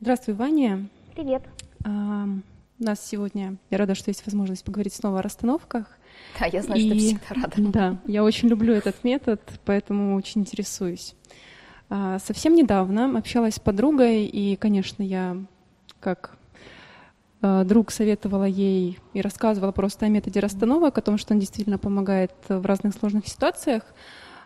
Здравствуй, Ваня. Привет. А, у нас сегодня, я рада, что есть возможность поговорить снова о расстановках. Да, я знаю, и, что ты всегда рада. Да, я очень люблю этот метод, поэтому очень интересуюсь. А, совсем недавно общалась с подругой, и, конечно, я как а, друг советовала ей и рассказывала просто о методе расстановок, о том, что он действительно помогает в разных сложных ситуациях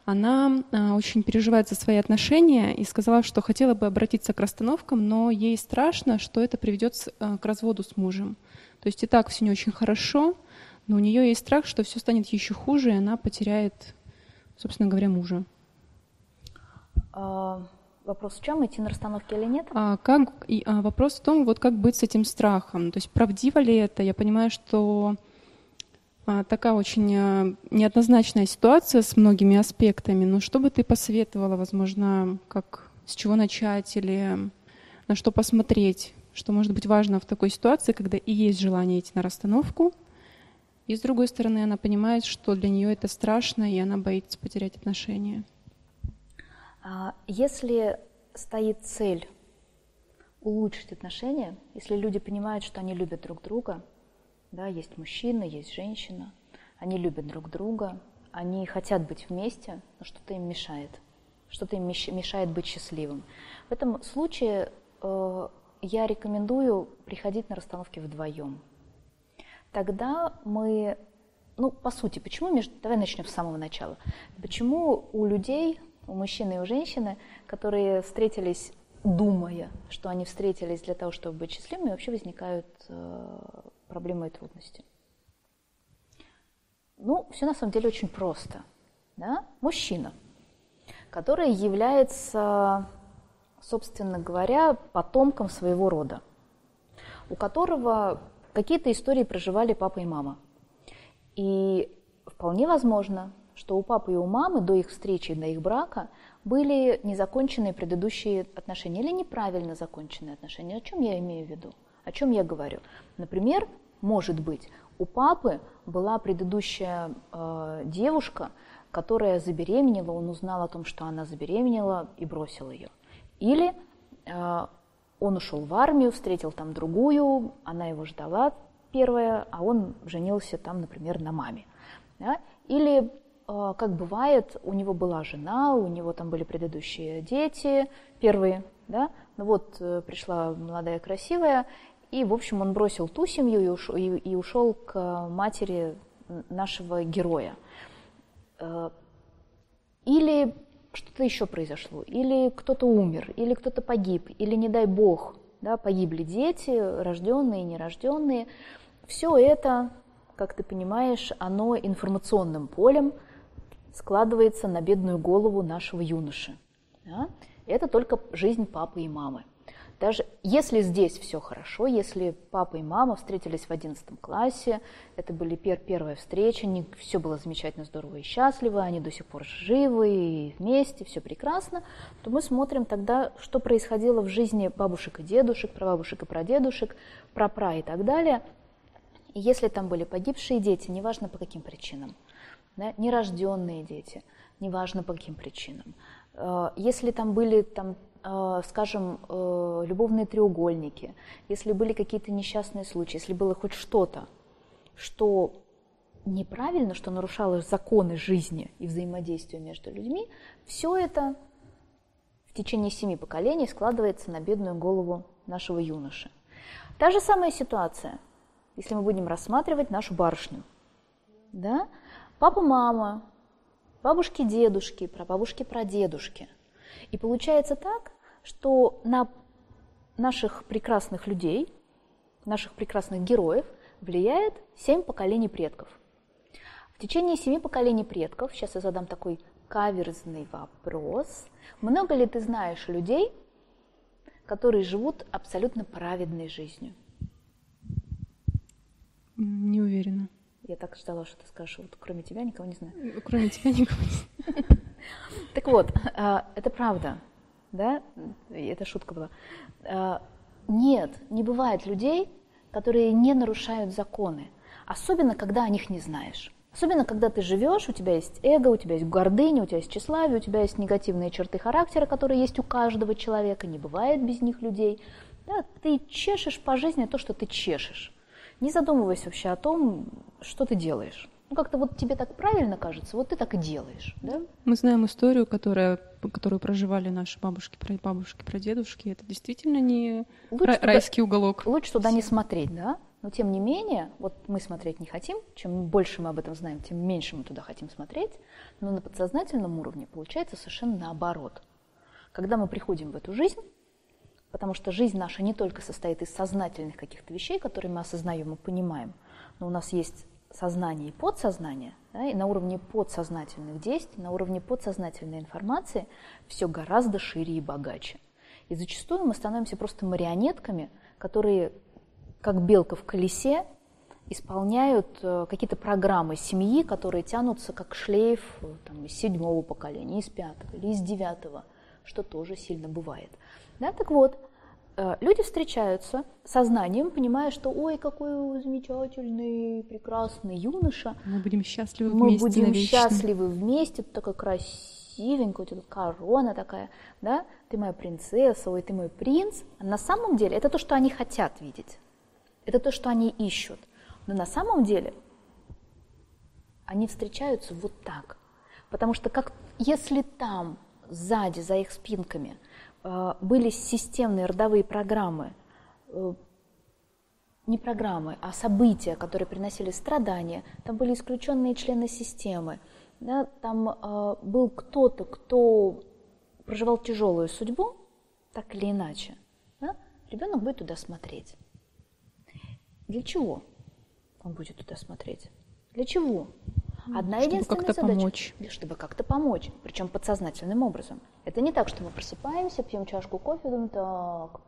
она а, очень переживает за свои отношения и сказала, что хотела бы обратиться к расстановкам, но ей страшно, что это приведет а, к разводу с мужем. То есть и так все не очень хорошо, но у нее есть страх, что все станет еще хуже, и она потеряет, собственно говоря, мужа. А, вопрос в чем, идти на расстановки или нет? А, как, и, а, вопрос в том, вот как быть с этим страхом. То есть правдиво ли это? Я понимаю, что такая очень а, неоднозначная ситуация с многими аспектами. Но что бы ты посоветовала, возможно, как с чего начать или на что посмотреть, что может быть важно в такой ситуации, когда и есть желание идти на расстановку, и с другой стороны она понимает, что для нее это страшно, и она боится потерять отношения. А, если стоит цель улучшить отношения, если люди понимают, что они любят друг друга, да, есть мужчина, есть женщина, они любят друг друга, они хотят быть вместе, но что-то им мешает, что-то им мешает быть счастливым. В этом случае э, я рекомендую приходить на расстановки вдвоем. Тогда мы, ну, по сути, почему между... Давай начнем с самого начала. Почему у людей, у мужчины и у женщины, которые встретились, думая, что они встретились для того, чтобы быть счастливыми, вообще возникают э, проблемы и трудности? Ну, все на самом деле очень просто. Да? Мужчина, который является, собственно говоря, потомком своего рода, у которого какие-то истории проживали папа и мама. И вполне возможно, что у папы и у мамы до их встречи, до их брака были незаконченные предыдущие отношения или неправильно законченные отношения. О чем я имею в виду? О чем я говорю? Например, может быть, у папы была предыдущая э, девушка, которая забеременела, он узнал о том, что она забеременела и бросил ее. Или э, он ушел в армию, встретил там другую, она его ждала первая, а он женился там, например, на маме. Да? Или, как бывает, у него была жена, у него там были предыдущие дети, первые, да, ну вот э, пришла молодая красивая, и, в общем, он бросил ту семью и ушел, и, и ушел к матери нашего героя. Э, или что-то еще произошло, или кто-то умер, или кто-то погиб, или, не дай бог, да, погибли дети, рожденные, нерожденные. Все это, как ты понимаешь, оно информационным полем складывается на бедную голову нашего юноши. Да? Это только жизнь папы и мамы. Даже если здесь все хорошо, если папа и мама встретились в 11 классе, это были пер первая встреча, не, все было замечательно, здорово и счастливо, они до сих пор живы и вместе, все прекрасно, то мы смотрим тогда, что происходило в жизни бабушек и дедушек, прабабушек и прадедушек, прапра и так далее. И если там были погибшие дети, неважно по каким причинам, да, нерожденные дети, неважно по каким причинам, э, если там были там, Э, скажем, э, любовные треугольники, если были какие-то несчастные случаи, если было хоть что-то, что неправильно, что нарушало законы жизни и взаимодействия между людьми, все это в течение семи поколений складывается на бедную голову нашего юноши. Та же самая ситуация, если мы будем рассматривать нашу барышню. Да? Папа, мама, бабушки, дедушки, прабабушки, прадедушки – и получается так, что на наших прекрасных людей, наших прекрасных героев влияет семь поколений предков. В течение семи поколений предков, сейчас я задам такой каверзный вопрос, много ли ты знаешь людей, которые живут абсолютно праведной жизнью? Не уверена. Я так ждала, что ты скажешь, вот кроме тебя никого не знаю. Кроме тебя никого не знаю. Так вот, а, это правда, да? Это шутка была. А, нет, не бывает людей, которые не нарушают законы, особенно когда о них не знаешь. Особенно, когда ты живешь, у тебя есть эго, у тебя есть гордыня, у тебя есть тщеславие, у тебя есть негативные черты характера, которые есть у каждого человека, не бывает без них людей. Да? Ты чешешь по жизни то, что ты чешешь. Не задумываясь вообще о том, что ты делаешь. Ну, как-то вот тебе так правильно кажется, вот ты так и делаешь, да? Мы знаем историю, которая, которую проживали наши бабушки, бабушки, прадедушки. Это действительно не лучше райский туда, уголок. Лучше туда не смотреть, да? Но тем не менее, вот мы смотреть не хотим, чем больше мы об этом знаем, тем меньше мы туда хотим смотреть, но на подсознательном уровне получается совершенно наоборот. Когда мы приходим в эту жизнь, потому что жизнь наша не только состоит из сознательных каких-то вещей, которые мы осознаем и понимаем, но у нас есть сознание и подсознание, да, и на уровне подсознательных действий, на уровне подсознательной информации все гораздо шире и богаче. И зачастую мы становимся просто марионетками, которые, как белка в колесе, исполняют э, какие-то программы семьи, которые тянутся как шлейф э, там, из седьмого поколения, из пятого или из девятого, что тоже сильно бывает. Да, так вот, Э, люди встречаются сознанием, понимая, что ой, какой замечательный, прекрасный юноша. Мы будем счастливы Мы вместе. Мы будем навечно. счастливы вместе, ты такая красивенькая, у тебя корона такая, да, ты моя принцесса, ой, ты мой принц. А на самом деле это то, что они хотят видеть. Это то, что они ищут. Но на самом деле они встречаются вот так. Потому что как, если там, сзади, за их спинками – были системные родовые программы, э, не программы, а события, которые приносили страдания. Там были исключенные члены системы. Да, там э, был кто-то, кто проживал тяжелую судьбу, так или иначе. Да, ребенок будет туда смотреть. Для чего он будет туда смотреть? Для чего? Одна чтобы единственная как-то задача, помочь. чтобы как-то помочь, причем подсознательным образом. Это не так, что мы просыпаемся, пьем чашку кофе, думаем, так,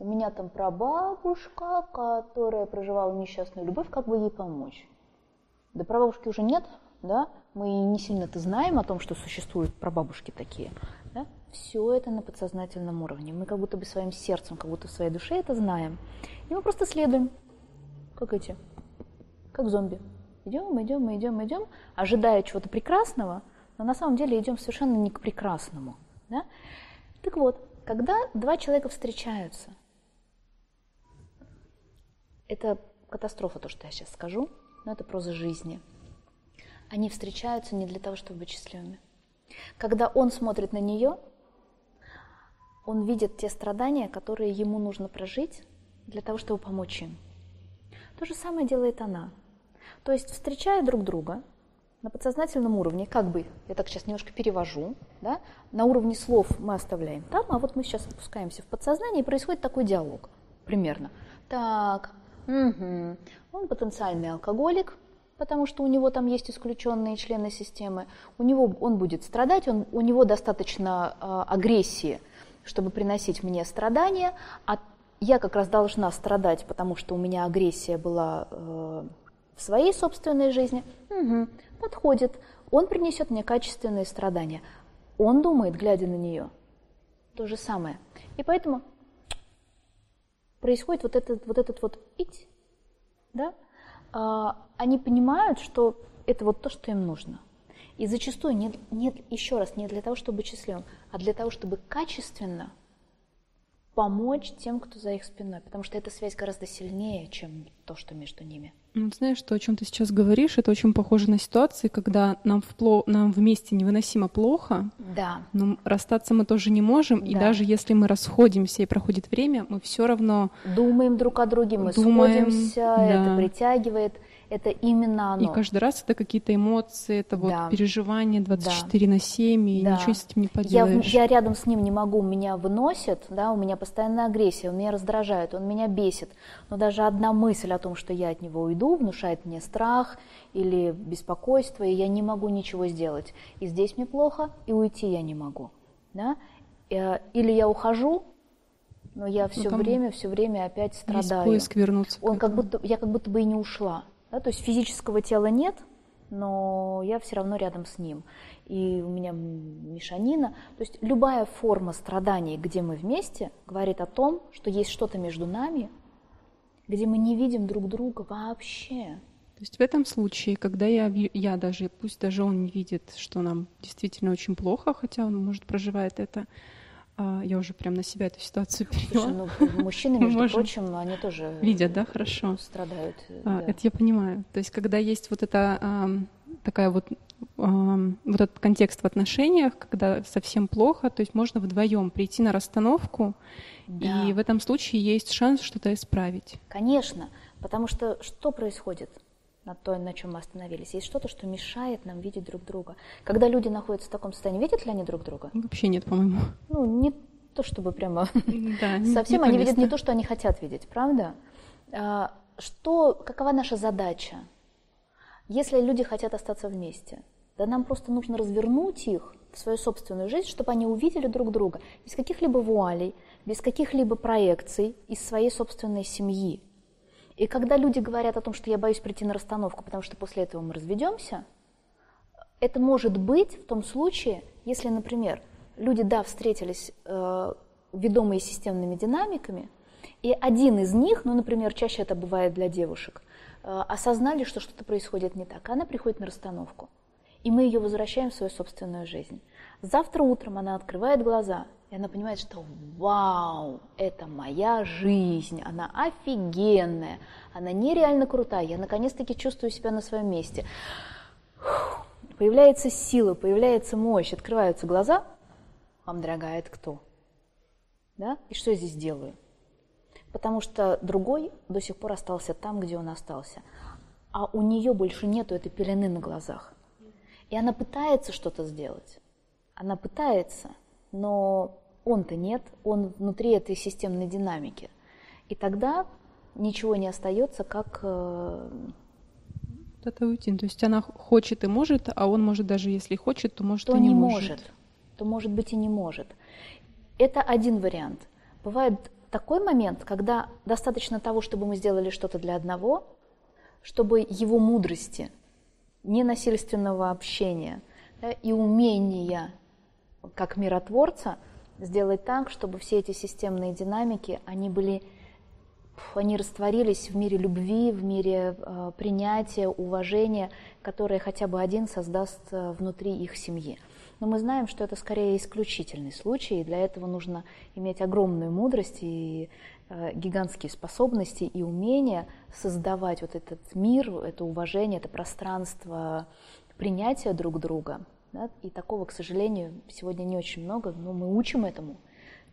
у меня там прабабушка, которая проживала несчастную любовь, как бы ей помочь? Да прабабушки уже нет, да, мы не сильно-то знаем о том, что существуют прабабушки такие. Да? Все это на подсознательном уровне. Мы как будто бы своим сердцем, как будто в своей душе это знаем. И мы просто следуем, как эти, как зомби. Идем, идем, идем, идем, ожидая чего-то прекрасного, но на самом деле идем совершенно не к прекрасному. Да? Так вот, когда два человека встречаются, это катастрофа, то, что я сейчас скажу, но это проза жизни. Они встречаются не для того, чтобы быть счастливыми. Когда он смотрит на нее, он видит те страдания, которые ему нужно прожить для того, чтобы помочь им. То же самое делает она. То есть, встречая друг друга на подсознательном уровне, как бы, я так сейчас немножко перевожу, да, на уровне слов мы оставляем там, а вот мы сейчас опускаемся в подсознание, и происходит такой диалог примерно. Так, угу, он потенциальный алкоголик, потому что у него там есть исключенные члены системы, у него он будет страдать, он, у него достаточно э, агрессии, чтобы приносить мне страдания, а я как раз должна страдать, потому что у меня агрессия была э, в своей собственной жизни, угу, подходит, он принесет мне качественные страдания. Он думает, глядя на нее, то же самое. И поэтому происходит вот этот вот, этот вот ить, да? А, они понимают, что это вот то, что им нужно. И зачастую нет, нет, еще раз, не для того, чтобы счастливым, а для того, чтобы качественно помочь тем, кто за их спиной, потому что эта связь гораздо сильнее, чем то, что между ними. Ну, знаешь, что, о чем ты сейчас говоришь, это очень похоже на ситуации, когда нам, впло... нам вместе невыносимо плохо, да. но расстаться мы тоже не можем, да. и даже если мы расходимся и проходит время, мы все равно думаем друг о друге, мы думаем, сходимся, да. это притягивает это именно оно. И каждый раз это какие-то эмоции, это вот да. переживания 24 да. на 7, и да. ничего с этим не поделаешь. Я, я рядом с ним не могу, меня выносит, да, у меня постоянная агрессия, он меня раздражает, он меня бесит. Но даже одна мысль о том, что я от него уйду, внушает мне страх или беспокойство, и я не могу ничего сделать. И здесь мне плохо, и уйти я не могу. Да? Э, или я ухожу, но я все ну, время, все время опять страдаю. поиск вернуться. Он как будто, я как будто бы и не ушла. Да, то есть физического тела нет, но я все равно рядом с ним. И у меня мешанина. То есть любая форма страданий, где мы вместе, говорит о том, что есть что-то между нами, где мы не видим друг друга вообще. То есть в этом случае, когда я, я даже, пусть даже он не видит, что нам действительно очень плохо, хотя он, может, проживает это, я уже прям на себя эту ситуацию переняла. Слушай, ну, мужчины, между можем... прочим, они тоже видят, да, хорошо, страдают. А, да. Это я понимаю. То есть, когда есть вот эта а, такая вот вот этот контекст в отношениях, когда совсем плохо, то есть можно вдвоем прийти на расстановку, да. и в этом случае есть шанс что-то исправить. Конечно, потому что что происходит? На то, на чем мы остановились. Есть что-то, что мешает нам видеть друг друга. Когда люди находятся в таком состоянии, видят ли они друг друга? Вообще нет, по-моему. Ну, не то, чтобы прямо да, совсем. Они видят не то, что они хотят видеть, правда? А, что, какова наша задача? Если люди хотят остаться вместе, да нам просто нужно развернуть их в свою собственную жизнь, чтобы они увидели друг друга без каких-либо вуалей, без каких-либо проекций из своей собственной семьи. И когда люди говорят о том, что я боюсь прийти на расстановку, потому что после этого мы разведемся, это может быть в том случае, если, например, люди, да, встретились э, ведомые системными динамиками, и один из них, ну, например, чаще это бывает для девушек, э, осознали, что что-то происходит не так, она приходит на расстановку, и мы ее возвращаем в свою собственную жизнь. Завтра утром она открывает глаза и она понимает, что вау, это моя жизнь, она офигенная, она нереально крутая, я наконец-таки чувствую себя на своем месте. Появляется сила, появляется мощь, открываются глаза. Вам, дорогая, это кто? Да? И что я здесь делаю? Потому что другой до сих пор остался там, где он остался. А у нее больше нету этой пелены на глазах. И она пытается что-то сделать. Она пытается – но он-то нет, он внутри этой системной динамики. И тогда ничего не остается, как э, это уйти. То есть она хочет и может, а он может даже если хочет, то может то и не, не может. может. То может быть и не может. Это один вариант. Бывает такой момент, когда достаточно того, чтобы мы сделали что-то для одного, чтобы его мудрости, ненасильственного общения да, и умения как миротворца сделать так, чтобы все эти системные динамики, они были, они растворились в мире любви, в мире э, принятия, уважения, которое хотя бы один создаст э, внутри их семьи. Но мы знаем, что это скорее исключительный случай, и для этого нужно иметь огромную мудрость и э, гигантские способности и умения создавать вот этот мир, это уважение, это пространство принятия друг друга – да? И такого, к сожалению, сегодня не очень много, но мы учим этому,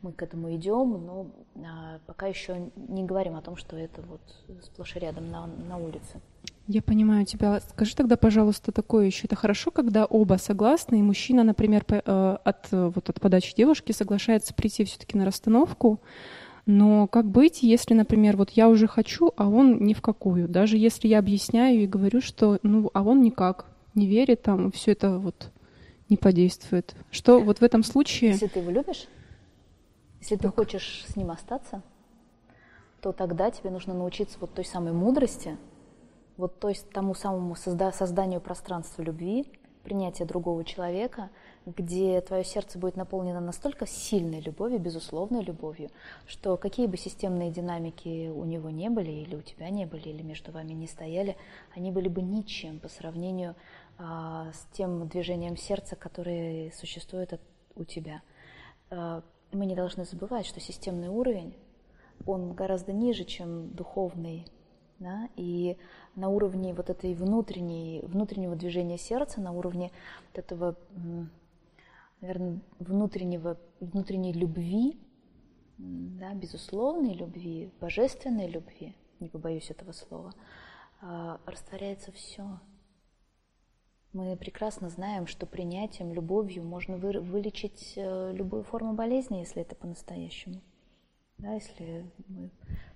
мы к этому идем, но а, пока еще не говорим о том, что это вот сплошь и рядом на, на улице. Я понимаю тебя. Скажи тогда, пожалуйста, такое еще. Это хорошо, когда оба согласны, и мужчина, например, по, э, от, вот, от подачи девушки соглашается прийти все-таки на расстановку, но как быть, если, например, вот я уже хочу, а он ни в какую, даже если я объясняю и говорю, что, ну, а он никак, не верит там, все это вот не подействует. Что вот в этом случае... Если ты его любишь, если ты хочешь с ним остаться, то тогда тебе нужно научиться вот той самой мудрости, вот той, тому самому созда созданию пространства любви, принятия другого человека, где твое сердце будет наполнено настолько сильной любовью, безусловной любовью, что какие бы системные динамики у него не были, или у тебя не были, или между вами не стояли, они были бы ничем по сравнению а, с тем движением сердца, которое существует у тебя. А, мы не должны забывать, что системный уровень, он гораздо ниже, чем духовный. Да? И на уровне вот этой внутренней, внутреннего движения сердца, на уровне вот этого, наверное, внутреннего, внутренней любви, да, безусловной любви, божественной любви, не побоюсь этого слова, а, растворяется все. Мы прекрасно знаем, что принятием, любовью можно вы, вылечить э, любую форму болезни, если это по-настоящему. Да, если мы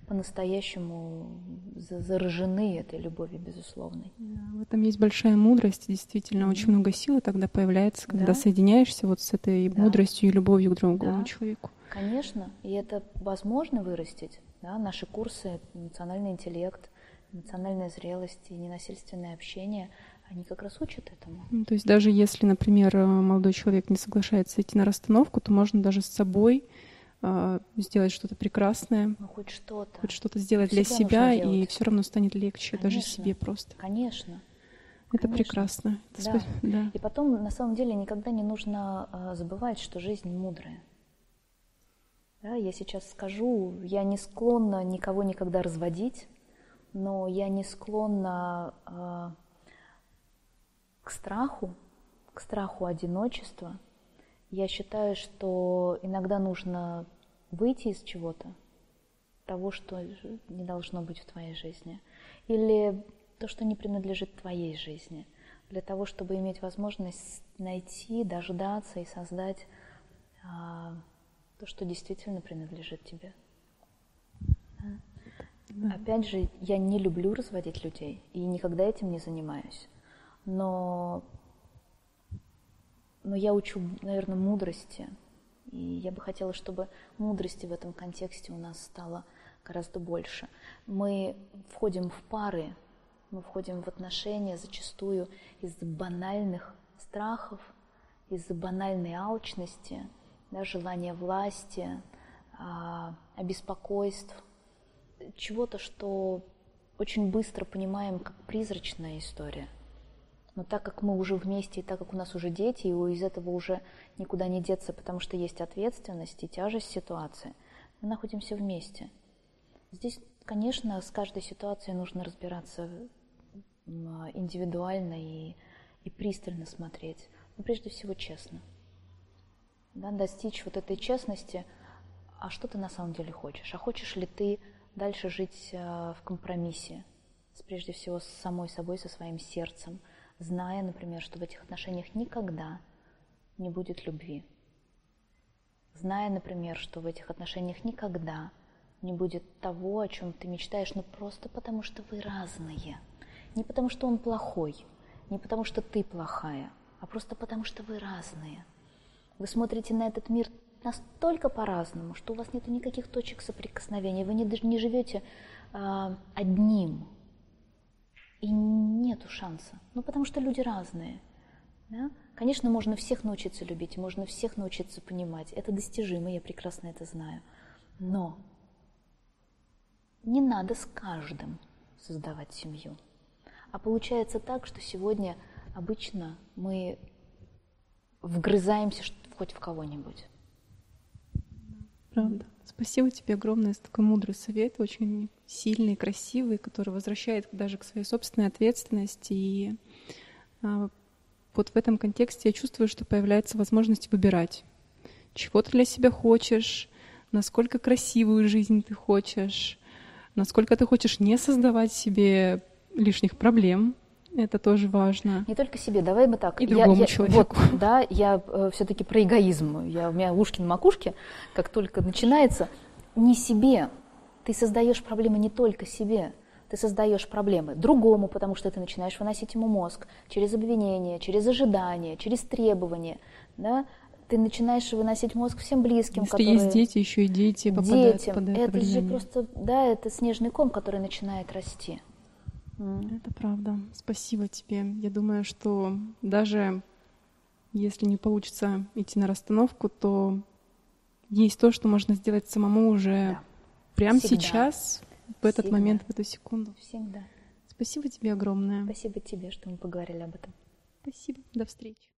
по-настоящему заражены этой любовью безусловной. Да, в этом есть большая мудрость, действительно, mm-hmm. очень много силы тогда появляется, когда да? соединяешься вот с этой да. мудростью и любовью к другому да. человеку. Конечно, и это возможно вырастить. Да? Наши курсы «Эмоциональный интеллект», «Эмоциональная зрелость» и «Ненасильственное общение» Они как раз учат этому. Ну, то есть даже если, например, э, молодой человек не соглашается идти на расстановку, то можно даже с собой э, сделать что-то прекрасное. Ну, хоть что-то. Хоть что-то сделать для себя, и все равно станет легче, Конечно. даже себе просто. Конечно. Это Конечно. прекрасно. Это да. Спа... да. И потом, на самом деле, никогда не нужно э, забывать, что жизнь мудрая. Да, я сейчас скажу, я не склонна никого никогда разводить, но я не склонна к страху, к страху одиночества. Я считаю, что иногда нужно выйти из чего-то, того, что не должно быть в твоей жизни, или то, что не принадлежит твоей жизни, для того, чтобы иметь возможность найти, дождаться и создать а, то, что действительно принадлежит тебе. Да. Опять же, я не люблю разводить людей и никогда этим не занимаюсь. Но, но я учу, наверное, мудрости. И я бы хотела, чтобы мудрости в этом контексте у нас стало гораздо больше. Мы входим в пары, мы входим в отношения зачастую из-за банальных страхов, из-за банальной алчности, да, желания власти, а, обеспокойств, чего-то, что очень быстро понимаем как призрачная история. Но так как мы уже вместе, и так как у нас уже дети, и из этого уже никуда не деться, потому что есть ответственность и тяжесть ситуации, мы находимся вместе. Здесь, конечно, с каждой ситуацией нужно разбираться индивидуально и, и пристально смотреть, но прежде всего честно. Да, достичь вот этой честности, а что ты на самом деле хочешь? А хочешь ли ты дальше жить э, в компромиссе, с, прежде всего с самой собой, со своим сердцем, зная, например, что в этих отношениях никогда не будет любви, зная, например, что в этих отношениях никогда не будет того, о чем ты мечтаешь, но просто потому, что вы разные – не потому, что он плохой, не потому, что ты плохая, а просто потому, что вы разные. Вы смотрите на этот мир настолько по-разному, что у вас нет никаких точек соприкосновения, вы не, не живете э, одним. И нету шанса. Ну, потому что люди разные. Да? Конечно, можно всех научиться любить, можно всех научиться понимать. Это достижимо, я прекрасно это знаю. Но не надо с каждым создавать семью. А получается так, что сегодня обычно мы вгрызаемся хоть в кого-нибудь. Правда. Спасибо тебе огромное за такой мудрый совет, очень сильный, красивый, который возвращает даже к своей собственной ответственности. И а, вот в этом контексте я чувствую, что появляется возможность выбирать, чего ты для себя хочешь, насколько красивую жизнь ты хочешь, насколько ты хочешь не создавать себе лишних проблем. Это тоже важно. Не только себе, давай мы так. И другому я, человеку. Вот, да, я э, все-таки про эгоизм. Я, у меня ушки на макушке, как только начинается. Не себе. Ты создаешь проблемы не только себе. Ты создаешь проблемы другому, потому что ты начинаешь выносить ему мозг через обвинение, через ожидание, через требования. Да? Ты начинаешь выносить мозг всем близким, Если которые... есть дети, еще и дети попадают Детям. под это Это влияние. же просто, да, это снежный ком, который начинает расти. Это правда. Спасибо тебе. Я думаю, что даже если не получится идти на расстановку, то есть то, что можно сделать самому уже да. Прямо Всегда. сейчас, в этот Всегда. момент, в эту секунду. Всегда. Спасибо тебе огромное. Спасибо тебе, что мы поговорили об этом. Спасибо. До встречи.